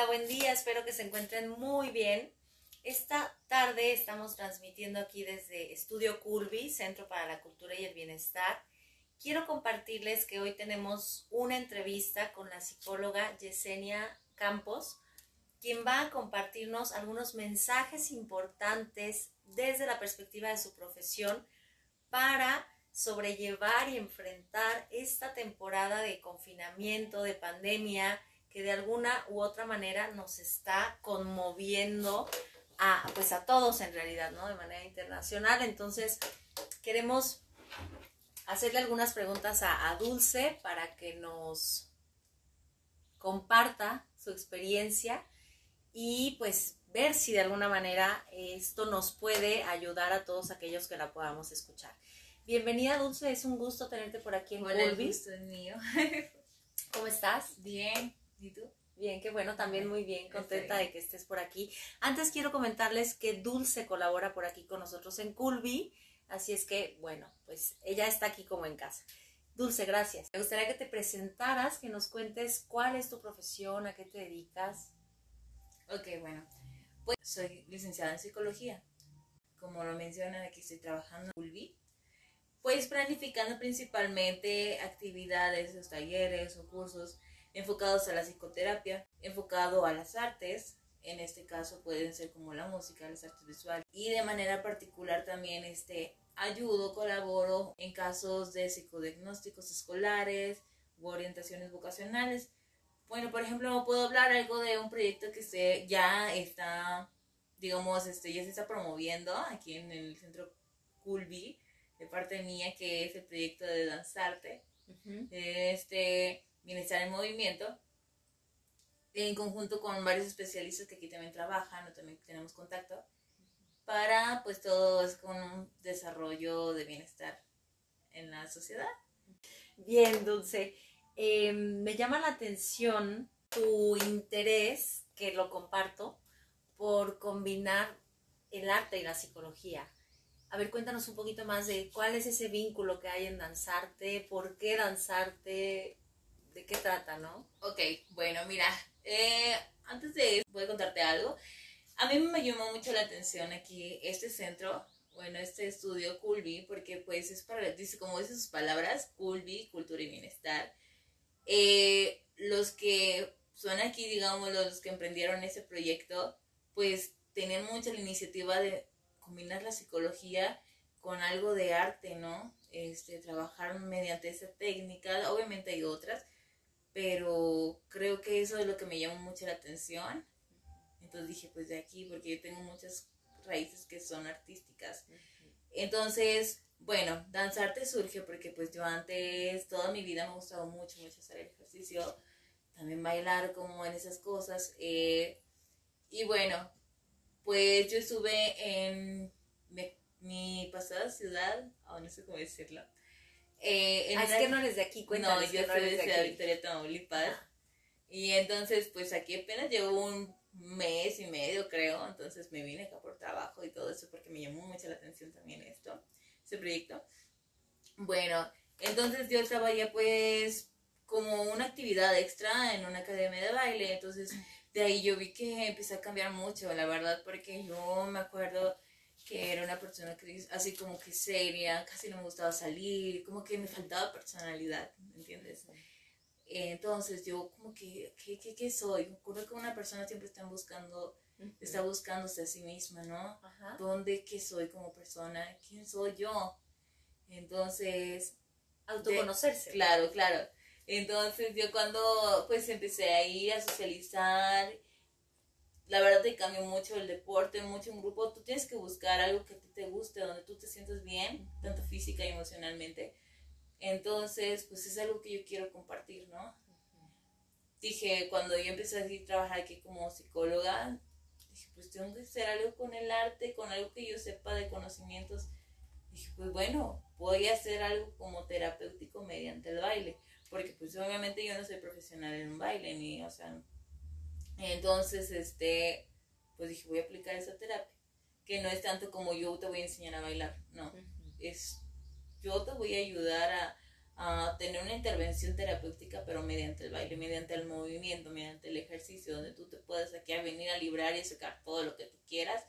Hola, buen día, espero que se encuentren muy bien. Esta tarde estamos transmitiendo aquí desde Estudio Culvi, Centro para la Cultura y el Bienestar. Quiero compartirles que hoy tenemos una entrevista con la psicóloga Yesenia Campos, quien va a compartirnos algunos mensajes importantes desde la perspectiva de su profesión para sobrellevar y enfrentar esta temporada de confinamiento, de pandemia, que de alguna u otra manera nos está conmoviendo a, pues a todos en realidad, ¿no? De manera internacional. Entonces, queremos hacerle algunas preguntas a, a Dulce para que nos comparta su experiencia y pues ver si de alguna manera esto nos puede ayudar a todos aquellos que la podamos escuchar. Bienvenida Dulce, es un gusto tenerte por aquí en Hola, el Colby. gusto es mío. ¿Cómo estás? Bien. ¿Y tú? Bien, qué bueno, también muy bien, contenta de que estés por aquí. Antes quiero comentarles que Dulce colabora por aquí con nosotros en Culby, así es que, bueno, pues ella está aquí como en casa. Dulce, gracias. Me gustaría que te presentaras, que nos cuentes cuál es tu profesión, a qué te dedicas. Ok, bueno. Pues soy licenciada en psicología. Como lo mencionan, aquí estoy trabajando en Ulvi. Pues planificando principalmente actividades, talleres o cursos enfocados a la psicoterapia, enfocado a las artes. En este caso pueden ser como la música, las artes visuales. Y de manera particular también este, ayudo, colaboro en casos de psicodiagnósticos escolares u orientaciones vocacionales. Bueno, por ejemplo, puedo hablar algo de un proyecto que se, ya está, digamos, este, ya se está promoviendo aquí en el centro Culvi, de parte mía, que es el proyecto de Danzarte, este, Bienestar en Movimiento, en conjunto con varios especialistas que aquí también trabajan o también tenemos contacto, para pues todo es con un desarrollo de bienestar en la sociedad. Bien, Dulce. Eh, me llama la atención tu interés, que lo comparto, por combinar el arte y la psicología. A ver, cuéntanos un poquito más de cuál es ese vínculo que hay en danzarte, por qué danzarte, de qué trata, ¿no? Ok, bueno, mira, eh, antes de eso, voy a contarte algo. A mí me llamó mucho la atención aquí este centro, bueno, este estudio Culvi, porque pues es para, dice, como dice sus palabras, Culvi, cultura y bienestar. Eh, los que son aquí, digamos, los que emprendieron ese proyecto, pues tenían mucha la iniciativa de combinar la psicología con algo de arte, ¿no? Este, trabajar mediante esa técnica, obviamente hay otras, pero creo que eso es lo que me llamó mucho la atención. Entonces dije, pues de aquí, porque yo tengo muchas raíces que son artísticas. Entonces, bueno, danzarte surge porque pues yo antes, toda mi vida me ha gustado mucho, mucho hacer ejercicio, también bailar como en esas cosas. eh, y bueno, pues yo estuve en mi, mi pasada ciudad, aún no sé cómo decirlo. Eh, Ah, es que no eres de aquí, cuéntanos. no, yo no soy de Ciudad. Victoria, Tamaulipas. Y entonces, pues aquí apenas llevo un mes y medio, creo. Entonces me vine acá por trabajo y todo eso porque me llamó mucho la atención también esto, este proyecto. Bueno, entonces yo estaba ya pues como una actividad extra en una academia de baile. Entonces de ahí yo vi que empecé a cambiar mucho, la verdad, porque yo me acuerdo que era una persona que así como que seria, casi no me gustaba salir, como que me faltaba personalidad, ¿me entiendes? Entonces yo como que, ¿qué, qué, qué soy? Creo que una persona siempre está buscando, está buscándose a sí misma, ¿no? Ajá. ¿Dónde, qué soy como persona? ¿Quién soy yo? Entonces, Autoconocerse. Claro, claro. Entonces yo cuando pues empecé a ir a socializar, la verdad te cambió mucho el deporte, mucho un grupo, tú tienes que buscar algo que a ti te guste, donde tú te sientas bien, tanto física y emocionalmente. Entonces, pues es algo que yo quiero compartir, ¿no? Dije, cuando yo empecé a trabajar aquí como psicóloga, dije, pues tengo que hacer algo con el arte, con algo que yo sepa de conocimientos. Dije, pues bueno, voy a hacer algo como terapéutico mediante el baile, porque pues obviamente yo no soy profesional en un baile, ni, o sea, entonces, este, pues dije, voy a aplicar esa terapia, que no es tanto como yo te voy a enseñar a bailar, no, es, yo te voy a ayudar a, a tener una intervención terapéutica, pero mediante el baile, mediante el movimiento, mediante el ejercicio, donde tú te puedes aquí a venir a librar y sacar todo lo que tú quieras.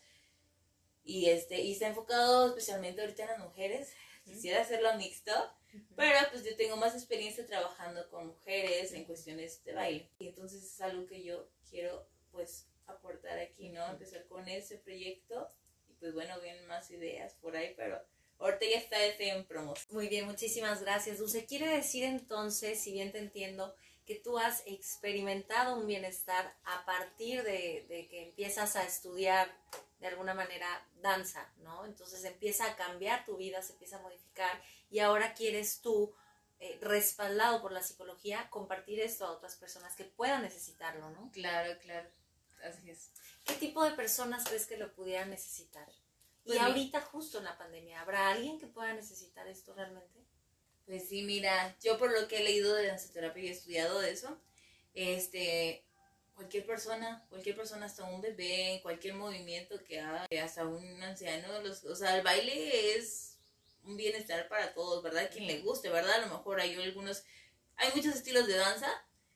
Y, este, y está enfocado especialmente ahorita en las mujeres. Quisiera hacerlo mixto, pero pues yo tengo más experiencia trabajando con mujeres en cuestiones de baile. Y entonces es algo que yo quiero pues aportar aquí, ¿no? Empezar con ese proyecto y pues bueno, vienen más ideas por ahí, pero ahorita ya está ese en promoción. Muy bien, muchísimas gracias, Dulce. Quiere decir entonces, si bien te entiendo, que tú has experimentado un bienestar a partir de, de que empiezas a estudiar de alguna manera danza, ¿no? Entonces empieza a cambiar tu vida, se empieza a modificar y ahora quieres tú, eh, respaldado por la psicología, compartir esto a otras personas que puedan necesitarlo, ¿no? Claro, claro, así es. ¿Qué tipo de personas crees que lo pudieran necesitar? Pues y mi- ahorita justo en la pandemia, ¿habrá alguien que pueda necesitar esto realmente? Pues sí, mira, yo por lo que he leído de danzaterapia y he estudiado eso, este, cualquier persona, cualquier persona, hasta un bebé, cualquier movimiento que haga, hasta un anciano, los, o sea, el baile es un bienestar para todos, ¿verdad? Quien le guste, ¿verdad? A lo mejor hay algunos, hay muchos estilos de danza,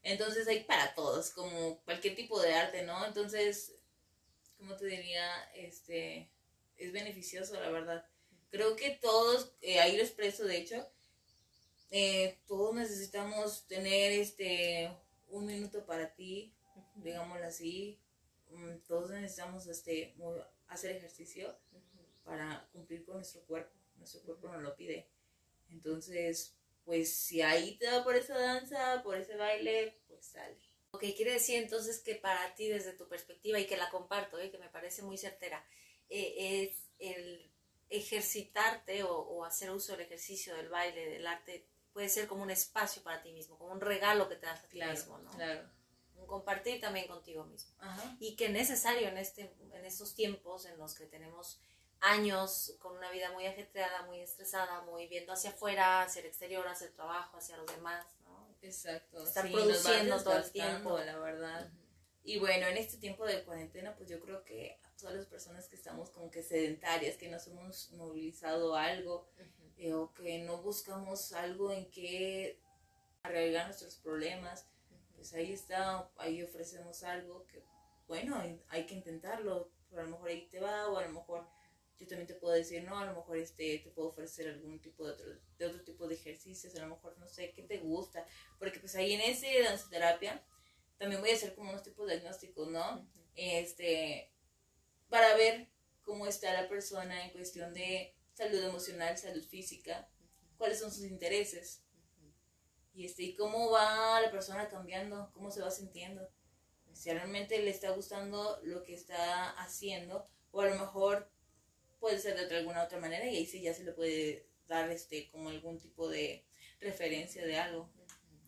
entonces hay para todos, como cualquier tipo de arte, ¿no? Entonces, ¿cómo te diría? Este, es beneficioso, la verdad. Creo que todos, eh, ahí lo expreso, de hecho, eh, todos necesitamos tener este un minuto para ti, digámoslo así. Mm, Todos necesitamos este hacer ejercicio para cumplir con nuestro cuerpo. Nuestro cuerpo nos lo pide. Entonces, pues si ahí te da por esa danza, por ese baile, pues sale. Ok, quiere decir entonces que para ti, desde tu perspectiva, y que la comparto, ¿eh? que me parece muy certera, eh, es el ejercitarte o, o hacer uso del ejercicio, del baile, del arte, puede ser como un espacio para ti mismo, como un regalo que te das a ti mismo, ¿no? claro. Un compartir también contigo mismo. Ajá. Y que es necesario en, este, en estos tiempos en los que tenemos años con una vida muy ajetreada, muy estresada, muy viendo hacia afuera, hacia el exterior, hacia el trabajo, hacia los demás, ¿no? Exacto. Estar sí, produciendo todo el tiempo. la verdad. Y bueno, en este tiempo de cuarentena, pues yo creo que a todas las personas que estamos como que sedentarias, que nos hemos movilizado algo, eh, o que no buscamos algo en que arreglar nuestros problemas, pues ahí está, ahí ofrecemos algo que, bueno, hay que intentarlo, pero a lo mejor ahí te va, o a lo mejor yo también te puedo decir, no, a lo mejor este, te puedo ofrecer algún tipo de otro, de otro tipo de ejercicios, a lo mejor no sé qué te gusta, porque pues ahí en ese danzaterapia también voy a hacer como unos tipos de diagnósticos, ¿no? Este, para ver cómo está la persona en cuestión de salud emocional, salud física, cuáles son sus intereses, y este, y cómo va la persona cambiando, cómo se va sintiendo, si realmente le está gustando lo que está haciendo, o a lo mejor puede ser de otra, alguna otra manera, y ahí sí ya se le puede dar este como algún tipo de referencia de algo.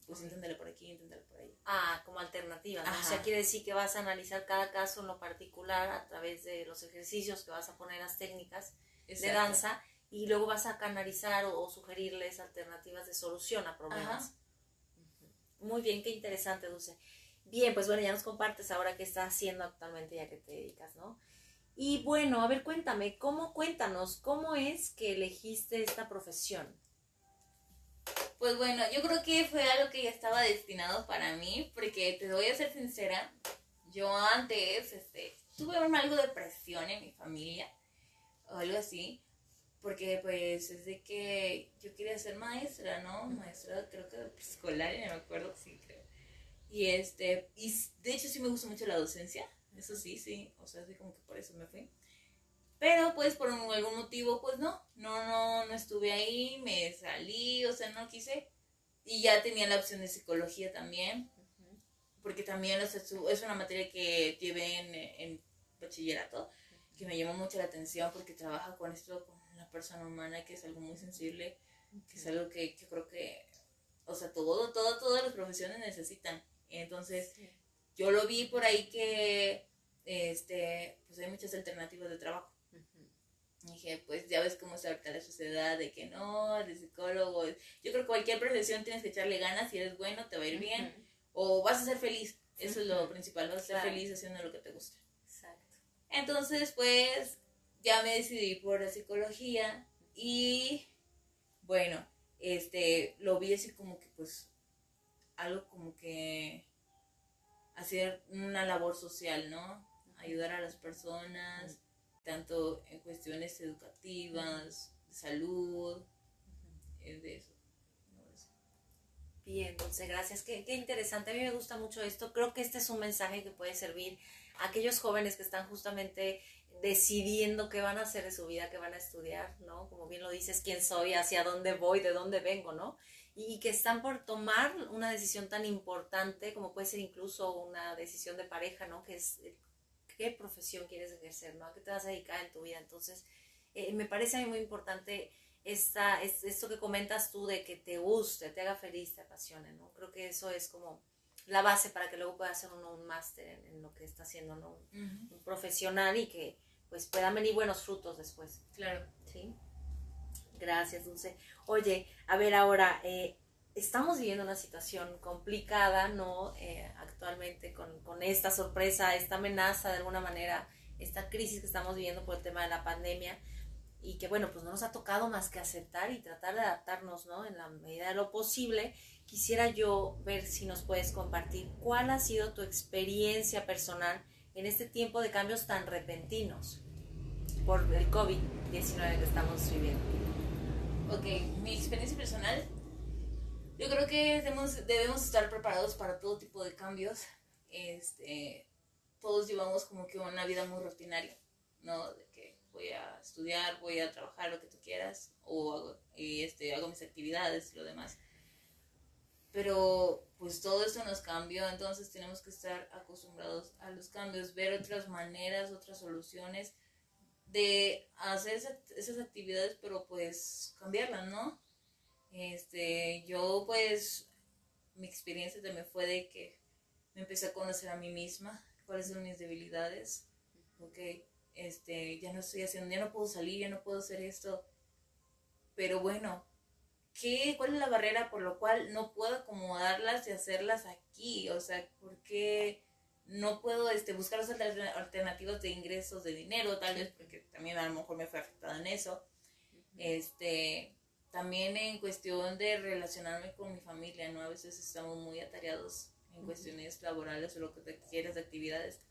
Pues inténtalo por aquí, inténtalo por ahí. Ah, como alternativa, ¿no? O sea, quiere decir que vas a analizar cada caso en lo particular a través de los ejercicios que vas a poner las técnicas de danza y luego vas a canalizar o, o sugerirles alternativas de solución a problemas. Ajá. Muy bien, qué interesante, Dulce. Bien, pues bueno, ya nos compartes ahora qué estás haciendo actualmente ya que te dedicas, ¿no? Y bueno, a ver, cuéntame, ¿cómo, cuéntanos, cómo es que elegiste esta profesión? Pues bueno, yo creo que fue algo que ya estaba destinado para mí, porque te voy a ser sincera, yo antes este, tuve algo de presión en mi familia, o algo así, porque pues es de que yo quería ser maestra, ¿no? Maestra creo que de escolar, no me acuerdo, sí creo. Y este, y de hecho sí me gusta mucho la docencia, eso sí, sí, o sea, así como que por eso me fui. Pero pues por algún motivo, pues no, no, no, no estuve ahí, me salí, o sea, no quise. Y ya tenía la opción de psicología también, porque también o sea, es una materia que llevé en, en bachillerato, que me llamó mucho la atención porque trabaja con esto, con la persona humana, que es algo muy sensible, que es algo que, que creo que, o sea, todo, todo, todas las profesiones necesitan. Entonces, yo lo vi por ahí que, este, pues hay muchas alternativas de trabajo. Dije, pues ya ves cómo está ahorita la sociedad de que no, de psicólogo. Yo creo que cualquier profesión tienes que echarle ganas, si eres bueno, te va a ir bien. O vas a ser feliz, eso es lo principal, vas a ser feliz haciendo lo que te gusta. Exacto. Entonces, pues, ya me decidí por la psicología y, bueno, este, lo vi así como que pues algo como que hacer una labor social, ¿no? Ayudar a las personas, tanto en cuestiones educativas, salud, eh, de eso. Bien, entonces gracias. Qué, qué interesante. A mí me gusta mucho esto. Creo que este es un mensaje que puede servir a aquellos jóvenes que están justamente decidiendo qué van a hacer de su vida, qué van a estudiar, ¿no? Como bien lo dices, quién soy, hacia dónde voy, de dónde vengo, ¿no? Y que están por tomar una decisión tan importante como puede ser incluso una decisión de pareja, ¿no? Que es qué profesión quieres ejercer, ¿no? ¿A qué te vas a dedicar en tu vida? Entonces, eh, me parece a mí muy importante esta, es, esto que comentas tú de que te guste, te haga feliz, te apasione, ¿no? Creo que eso es como la base para que luego pueda hacer uno un máster en, lo que está haciendo, ¿no? Un, profesional y que pues puedan venir buenos frutos después. Claro. Sí. Gracias, Dulce. Oye, a ver ahora, eh, estamos viviendo una situación complicada, ¿no? Eh, actualmente con, con esta sorpresa, esta amenaza de alguna manera, esta crisis que estamos viviendo por el tema de la pandemia y que bueno, pues no nos ha tocado más que aceptar y tratar de adaptarnos, ¿no? En la medida de lo posible. Quisiera yo ver si nos puedes compartir cuál ha sido tu experiencia personal en este tiempo de cambios tan repentinos por el COVID-19 que estamos viviendo. Ok, mi experiencia personal, yo creo que debemos, estar preparados para todo tipo de cambios. Este, todos llevamos como que una vida muy rutinaria, ¿no? voy a estudiar, voy a trabajar, lo que tú quieras, o hago, este, hago mis actividades y lo demás. Pero pues todo eso nos cambió, entonces tenemos que estar acostumbrados a los cambios, ver otras maneras, otras soluciones de hacer esas actividades, pero pues cambiarlas, ¿no? Este, yo pues mi experiencia también fue de que me empecé a conocer a mí misma, cuáles son mis debilidades, ok, este, ya no estoy haciendo, ya no puedo salir, ya no puedo hacer esto. Pero bueno, ¿qué, ¿cuál es la barrera por lo cual no puedo acomodarlas y hacerlas aquí? O sea, ¿por qué no puedo este, buscar las alternativas de ingresos de dinero? Tal vez porque también a lo mejor me fue afectada en eso. Este, también en cuestión de relacionarme con mi familia, ¿no? A veces estamos muy atareados en cuestiones laborales o lo que te quieras de actividades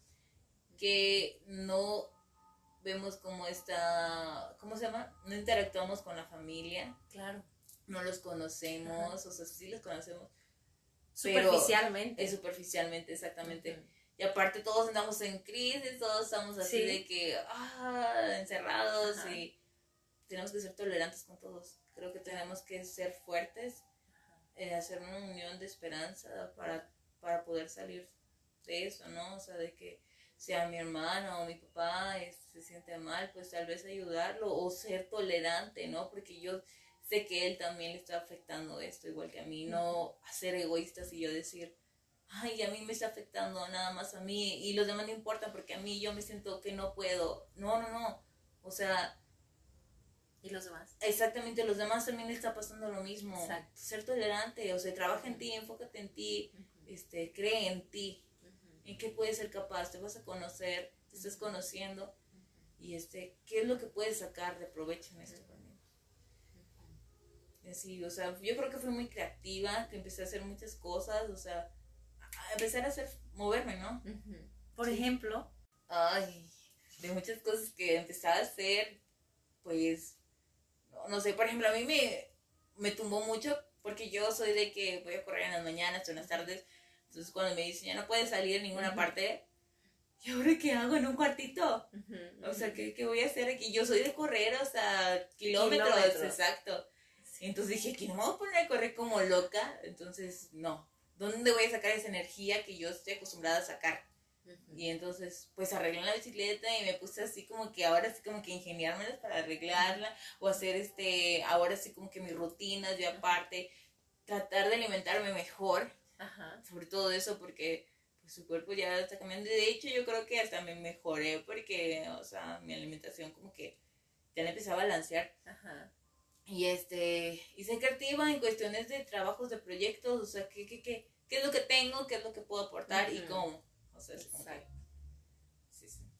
que no vemos cómo está, ¿cómo se llama? No interactuamos con la familia. Claro. No los conocemos, o sea, sí los conocemos. Superficialmente. Es superficialmente, exactamente. Y aparte todos andamos en crisis, todos estamos así de que, ah, encerrados y tenemos que ser tolerantes con todos. Creo que tenemos que ser fuertes, eh, hacer una unión de esperanza para, para poder salir de eso, ¿no? O sea, de que sea mi hermano o mi papá se siente mal, pues tal vez ayudarlo o ser tolerante, ¿no? Porque yo sé que él también le está afectando esto, igual que a mí, no ser egoístas y yo decir, ay, a mí me está afectando nada más a mí y los demás no importan porque a mí yo me siento que no puedo. No, no, no. O sea... ¿Y los demás? Exactamente, los demás también les está pasando lo mismo. Ser tolerante, o sea, trabaja en ti, enfócate en ti, este, cree en ti. En qué puedes ser capaz, te vas a conocer, te estás conociendo. Y este, qué es lo que puedes sacar de provecho en esto también. Sí, o sea, yo creo que fui muy creativa, que empecé a hacer muchas cosas, o sea, a empezar a hacer, moverme, ¿no? Por ejemplo. Ay, de muchas cosas que empecé a hacer, pues, no, sé, por ejemplo, a mí me, me tumbó mucho porque yo soy de que voy a correr en las mañanas o en las tardes, entonces cuando me dicen, ya no puedes salir en ninguna parte, ¿y ahora qué hago en un cuartito? O sea, ¿qué, ¿qué, voy a hacer aquí? Yo soy de correr, o sea, kilómetros, exacto. Entonces dije, aquí no me voy a poner a correr como loca. Entonces, no. ¿Dónde voy a sacar esa energía que yo estoy acostumbrada a sacar? Y entonces, pues arreglé la bicicleta y me puse así como que ahora sí como que ingeniármelas para arreglarla o hacer este, ahora sí como que mis rutinas, yo aparte, tratar de alimentarme mejor Ajá. Sobre todo eso porque pues, su cuerpo ya está cambiando. De hecho, yo creo que hasta me mejoré porque, o sea, mi alimentación como que ya la empezaba a balancear. Ajá. Y este, y ser creativa en cuestiones de trabajos, de proyectos, o sea, ¿qué, qué, qué, qué es lo que tengo, qué es lo que puedo aportar y cómo? O sea, es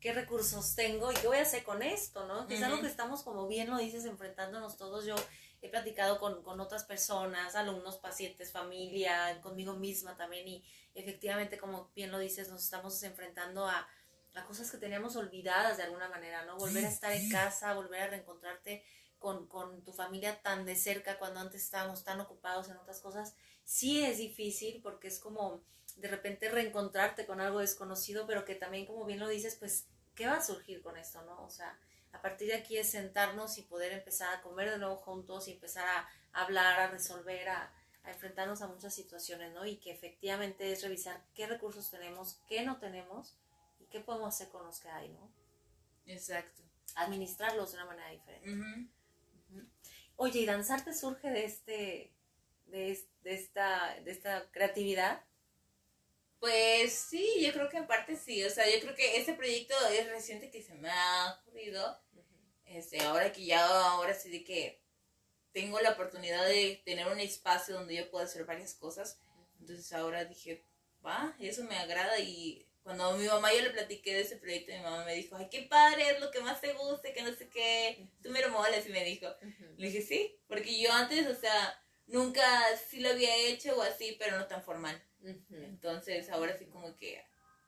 ¿Qué recursos tengo y qué voy a hacer con esto, no? Que es algo que estamos, como bien lo dices, enfrentándonos todos. Yo he platicado con, con otras personas, alumnos, pacientes, familia, conmigo misma también y efectivamente, como bien lo dices, nos estamos enfrentando a, a cosas que teníamos olvidadas de alguna manera, ¿no? Volver a estar en casa, volver a reencontrarte con, con, tu familia tan de cerca cuando antes estábamos tan ocupados en otras cosas, sí es difícil porque es como de repente reencontrarte con algo desconocido, pero que también, como bien lo dices, pues, ¿qué va a surgir con esto, no? O sea, a partir de aquí es sentarnos y poder empezar a comer de nuevo juntos y empezar a, hablar, a resolver, a, a, enfrentarnos a muchas situaciones, ¿no? Y que efectivamente es revisar qué recursos tenemos, qué no tenemos y qué podemos hacer con los que hay, ¿no? Exacto. Administrarlos de una manera diferente. Oye, ¿y danzarte surge de este, de, de, esta, de esta creatividad? Pues sí, yo creo que en parte sí. O sea, yo creo que este proyecto es reciente que se me ha ocurrido. Este, ahora que ya, ahora sí de que tengo la oportunidad de tener un espacio donde yo pueda hacer varias cosas. Entonces ahora dije, va, eso me agrada y cuando a mi mamá yo le platiqué de ese proyecto, mi mamá me dijo, ay, qué padre, es lo que más te guste, que no sé qué, tú me lo moles, y me dijo. Le dije, sí, porque yo antes, o sea, nunca sí lo había hecho o así, pero no tan formal. Entonces, ahora sí como que,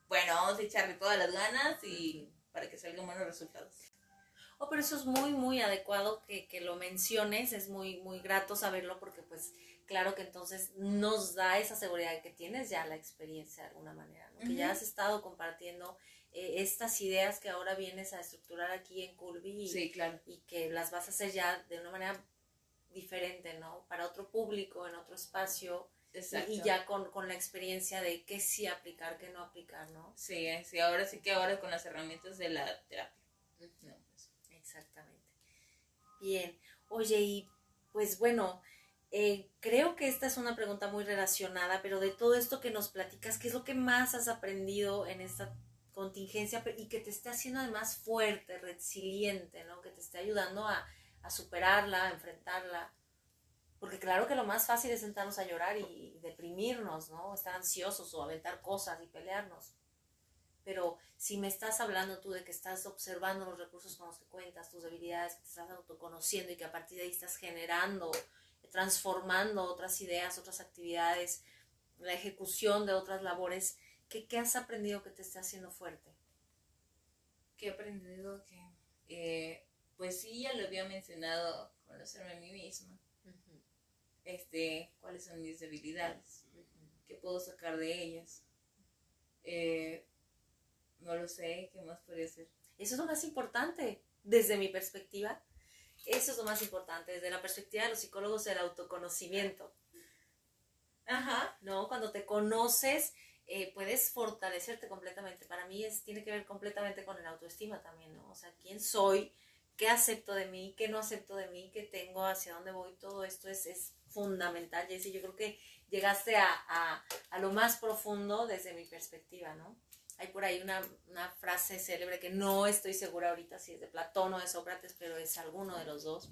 bueno, vamos a echarle todas las ganas y para que salgan buenos resultados. Oh, pero eso es muy, muy adecuado que, que lo menciones, es muy, muy grato saberlo porque pues claro que entonces nos da esa seguridad que tienes ya la experiencia de alguna manera, ¿no? que ya has estado compartiendo eh, estas ideas que ahora vienes a estructurar aquí en Curvy y, sí, claro. y que las vas a hacer ya de una manera diferente, ¿no? Para otro público, en otro espacio. Exacto. Y ya con, con, la experiencia de qué sí aplicar, qué no aplicar, ¿no? Sí, sí, ahora sí que ahora con las herramientas de la terapia. Uh -huh. no, pues. Exactamente. Bien. Oye, y pues bueno, eh, creo que esta es una pregunta muy relacionada, pero de todo esto que nos platicas, ¿qué es lo que más has aprendido en esta contingencia y que te esté haciendo además fuerte, resiliente, ¿no? Que te esté ayudando a, a superarla, a enfrentarla. Porque claro que lo más fácil es sentarnos a llorar y deprimirnos, ¿no? Estar ansiosos o aventar cosas y pelearnos. Pero si me estás hablando tú de que estás observando los recursos con los que cuentas, tus debilidades, que te estás autoconociendo y que a partir de ahí estás generando transformando otras ideas, otras actividades, la ejecución de otras labores, ¿qué, qué has aprendido que te esté haciendo fuerte? ¿Qué he aprendido? Que, eh, pues sí, ya lo había mencionado, conocerme a mí misma. Uh -huh. este, cuáles son mis debilidades, uh -huh. qué puedo sacar de ellas. Eh, no lo sé, ¿qué más podría ser? Eso es lo más importante, desde mi perspectiva, eso es lo más importante, desde la perspectiva de los psicólogos, el autoconocimiento. Ajá. ¿No? Cuando te conoces, eh, puedes fortalecerte completamente. Para mí es, tiene que ver completamente con el autoestima también, ¿no? O sea, quién soy, qué acepto de mí, qué no acepto de mí, qué tengo, hacia dónde voy, todo esto es, es fundamental, Jessy. Yo creo que llegaste a, a, a lo más profundo desde mi perspectiva, ¿no? Hay por ahí una, una, frase célebre que no estoy segura ahorita si es de Platón o de Sócrates, pero es alguno de los dos,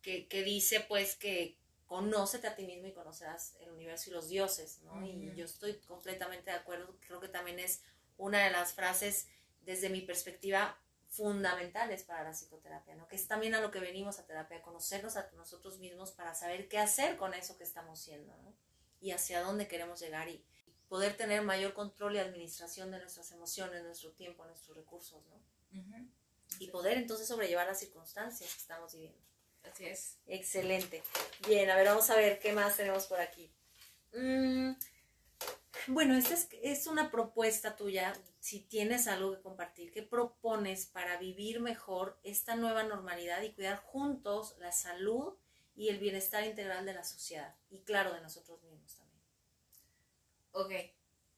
que, que dice pues que conócete a ti mismo y conocerás el universo y los dioses, ¿no? Uh -huh. Y yo estoy completamente de acuerdo, creo que también es una de las frases desde mi perspectiva fundamentales para la psicoterapia, ¿no? Que es también a lo que venimos a terapia, a conocernos a nosotros mismos para saber qué hacer con eso que estamos siendo, ¿no? Y hacia dónde queremos llegar y poder tener mayor control y administración de nuestras emociones, nuestro tiempo, nuestros recursos, ¿no? Uh -huh. Y poder entonces sobrellevar las circunstancias que estamos viviendo. Así es. Excelente. Bien, a ver, vamos a ver qué más tenemos por aquí. Mm, bueno, esta es, es una propuesta tuya. Si tienes algo que compartir, ¿qué propones para vivir mejor esta nueva normalidad y cuidar juntos la salud y el bienestar integral de la sociedad? Y claro, de nosotros mismos también. Ok,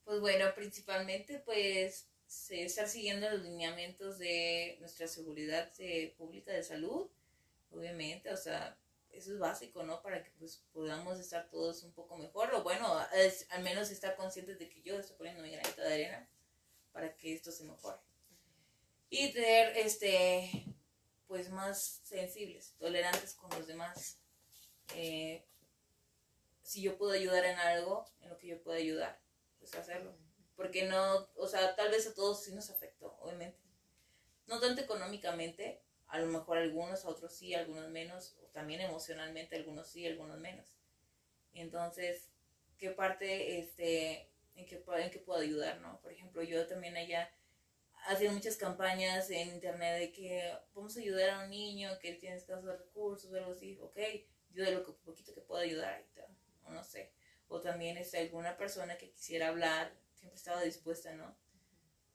pues bueno, principalmente pues estar siguiendo los lineamientos de nuestra seguridad eh, pública de salud, obviamente, o sea, eso es básico, ¿no? Para que pues podamos estar todos un poco mejor, o bueno, al menos estar conscientes de que yo estoy poniendo mi granito de arena para que esto se mejore. Y tener, este, pues más sensibles, tolerantes con los demás. Eh, si yo puedo ayudar en algo, en lo que yo puedo ayudar, pues hacerlo. Porque no, o sea, tal vez a todos sí nos afectó, obviamente. No tanto económicamente, a lo mejor algunos, a otros sí, algunos menos, o también emocionalmente, algunos sí, algunos menos. Entonces, ¿qué parte, este, en qué, en qué puedo ayudar, no? Por ejemplo, yo también allá hacía muchas campañas en internet de que vamos a ayudar a un niño que tiene escasos recursos o algo así, ok, yo de lo que, poquito que puedo ayudar ahorita, o no sé. O también es este, alguna persona que quisiera hablar, siempre estaba dispuesta, ¿no?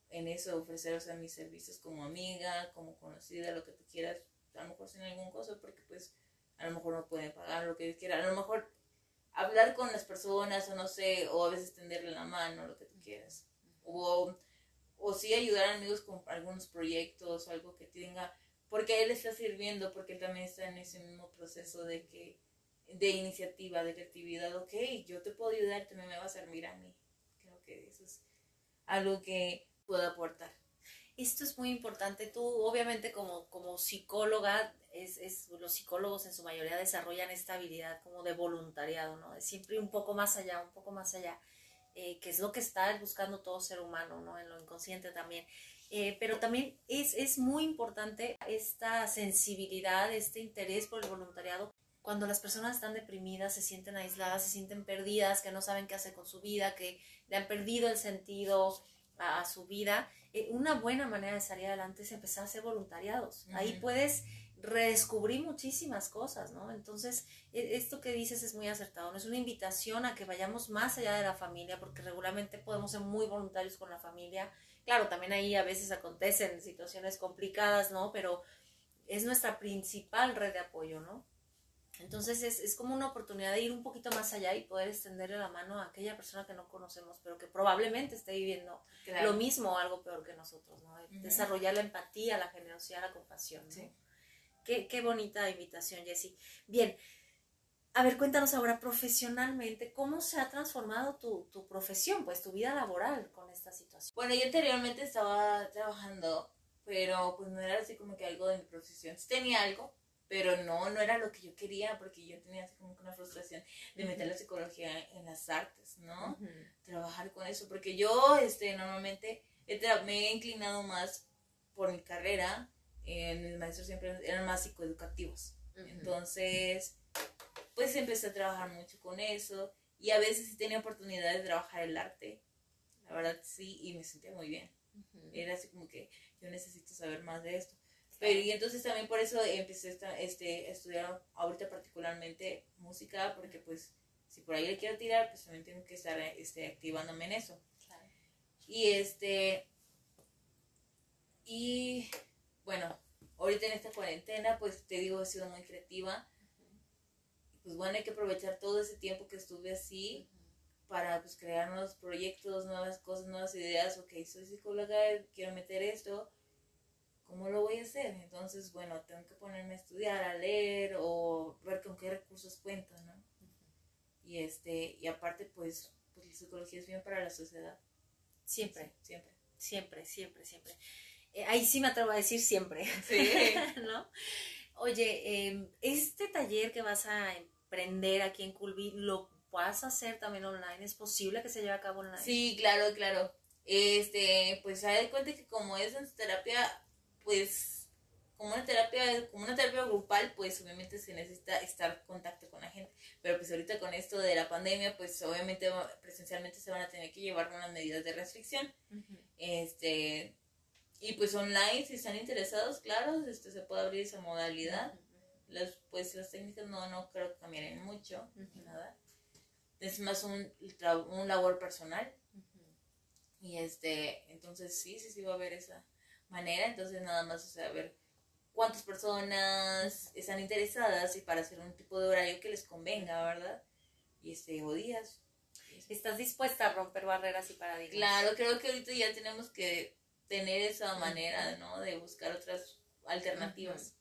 En eso, ofrecer, o sea, mis servicios como amiga, como conocida, lo que tú quieras, a lo mejor sin ningún costo, porque pues a lo mejor no pueden pagar lo que quieran, a lo mejor hablar con las personas, o no sé, o a veces tenderle la mano, lo que tú quieras. O, o sí ayudar a amigos con algunos proyectos, algo que tenga, porque él está sirviendo, porque él también está en ese mismo proceso de que de iniciativa, de creatividad, ok, yo te puedo ayudar, también me va a servir a mí. Creo que eso es algo que puedo aportar. Esto es muy importante. Tú, obviamente, como, como psicóloga, es, es, los psicólogos en su mayoría desarrollan esta habilidad como de voluntariado, ¿no? De siempre un poco más allá, un poco más allá, eh, que es lo que está buscando todo ser humano, ¿no? En lo inconsciente también. Eh, pero también es, es muy importante esta sensibilidad, este interés por el voluntariado cuando las personas están deprimidas, se sienten aisladas, se sienten perdidas, que no saben qué hacer con su vida, que le han perdido el sentido a, su vida, eh, una buena manera de salir adelante es empezar a hacer voluntariados. Ahí puedes redescubrir muchísimas cosas, ¿no? Entonces, e, esto que dices es muy acertado, ¿no? Es una invitación a que vayamos más allá de la familia, porque regularmente podemos ser muy voluntarios con la familia. Claro, también ahí a veces acontecen situaciones complicadas, ¿no? Pero es nuestra principal red de apoyo, ¿no? Entonces es, es, como una oportunidad de ir un poquito más allá y poder extenderle la mano a aquella persona que no conocemos, pero que probablemente esté viviendo lo mismo o algo peor que nosotros, ¿no? Desarrollar la empatía, la generosidad, la compasión. ¿no? Qué, qué, bonita invitación, Jessie. Bien, a ver, cuéntanos ahora profesionalmente, ¿cómo se ha transformado tu, tu profesión, pues tu vida laboral con esta situación? Bueno, yo anteriormente estaba trabajando, pero pues no era así como que algo de mi profesión. tenía algo, pero no, no era lo que yo quería porque yo tenía así como una frustración de meter la psicología en las artes, ¿no? Trabajar con eso, porque yo este, normalmente me he inclinado más por mi carrera, eh, mis maestros siempre eran más psicoeducativos, entonces pues empecé a trabajar mucho con eso y a veces sí tenía oportunidad de trabajar el arte, la verdad sí, y me sentía muy bien. Era así como que yo necesito saber más de esto. Pero, y entonces también por eso empecé esta, este, a estudiar ahorita particularmente música, porque pues si por ahí le quiero tirar, pues también tengo que estar este, activándome en eso. Y este, y bueno, ahorita en esta cuarentena, pues te digo, he sido muy creativa. Pues bueno, hay que aprovechar todo ese tiempo que estuve así para pues crear nuevos proyectos, nuevas cosas, nuevas ideas. Ok, soy psicóloga, quiero meter esto ¿cómo lo voy a hacer? Entonces, bueno, tengo que ponerme a estudiar, a leer o ver con qué recursos cuento, ¿no? Y, este, y aparte, pues, pues la psicología es bien para la sociedad. Siempre. siempre. Siempre, siempre, siempre. Eh, ahí sí me atrevo a decir siempre. Sí. ¿No? Oye, em, este taller que vas a emprender aquí en Culvi, ¿lo vas a hacer también online? ¿Es posible que se lleve a cabo online? Sí, claro, claro. Este, pues se da cuenta que como es en terapia, pues como una terapia, como una terapia grupal, pues obviamente se necesita estar en contacto con la gente. Pero pues ahorita con esto de la pandemia, pues obviamente presencialmente se van a tener que llevar unas medidas de restricción. Este y pues online, si están interesados, claro, este se puede abrir esa modalidad. Las, pues las técnicas no, no creo que cambien mucho, nada. Es más un, un labor personal. Y este, entonces sí, sí, sí va a haber esa, manera, entonces nada más, o sea, ver cuántas personas están interesadas y para hacer un tipo de horario que les convenga, ¿verdad? Y este, o días. ¿Estás dispuesta a romper barreras y paradigmas? Claro, creo que ahorita ya tenemos que tener esa manera, ¿no? De buscar otras alternativas.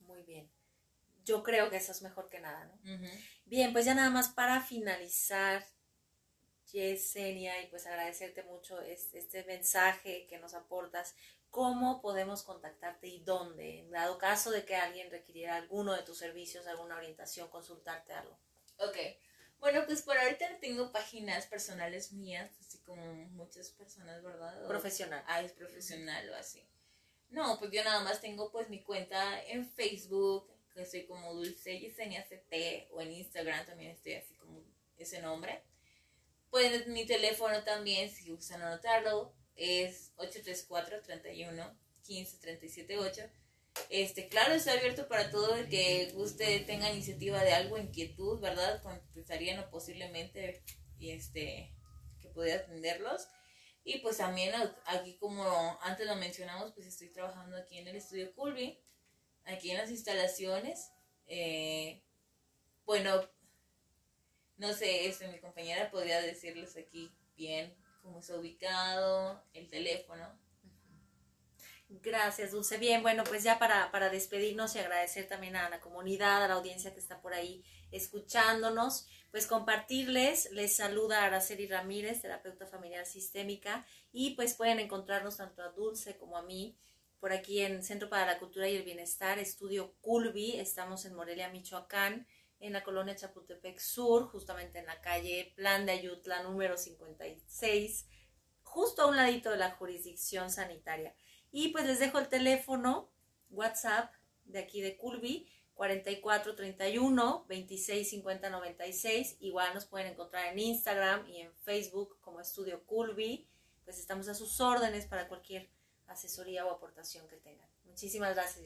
Muy bien. Yo creo que eso es mejor que nada, ¿no? Bien, pues ya nada más para finalizar, Yesenia, y pues agradecerte mucho este, mensaje que nos aportas. ¿Cómo podemos contactarte y dónde? En dado caso de que alguien requiriera alguno de tus servicios, alguna orientación, consultarte algo. Ok. Bueno, pues por ahorita tengo páginas personales mías, así como muchas personas, ¿verdad? profesional. Ah, es profesional o así. No, pues yo nada más tengo pues mi cuenta en Facebook, que soy como Dulce Yesenia CT, o en Instagram también estoy así como ese nombre. Pues mi teléfono también, si gustan anotarlo, es 834 31 15 37 8 este, claro, está abierto para todo el que usted tenga iniciativa de algo, inquietud, ¿verdad? Contestarían o posiblemente y este, que pudiera atenderlos. Y pues también aquí, como antes lo mencionamos, pues estoy trabajando aquí en el estudio Culby, aquí en las instalaciones. Eh, bueno, no sé, este, mi compañera podría decirles aquí bien cómo está ubicado, el teléfono. Gracias, Dulce. Bien, bueno, pues ya para, para despedirnos y agradecer también a la comunidad, a la audiencia que está por ahí escuchándonos, pues compartirles, les saluda Araceli Ramírez, terapeuta familiar sistémica, y pues pueden encontrarnos tanto a Dulce como a mí por aquí en Centro para la Cultura y el Bienestar, Estudio Culvi, estamos en Morelia, Michoacán, en la colonia Chapultepec Sur, justamente en la calle Plan de Ayutla número 56, justo a un ladito de la jurisdicción sanitaria. Y pues les dejo el teléfono, WhatsApp de aquí de Culvi, 4431 26 50 96. Igual nos pueden encontrar en Instagram y en Facebook como Estudio Culvi. Pues estamos a sus órdenes para cualquier asesoría o aportación que tengan. Muchísimas gracias.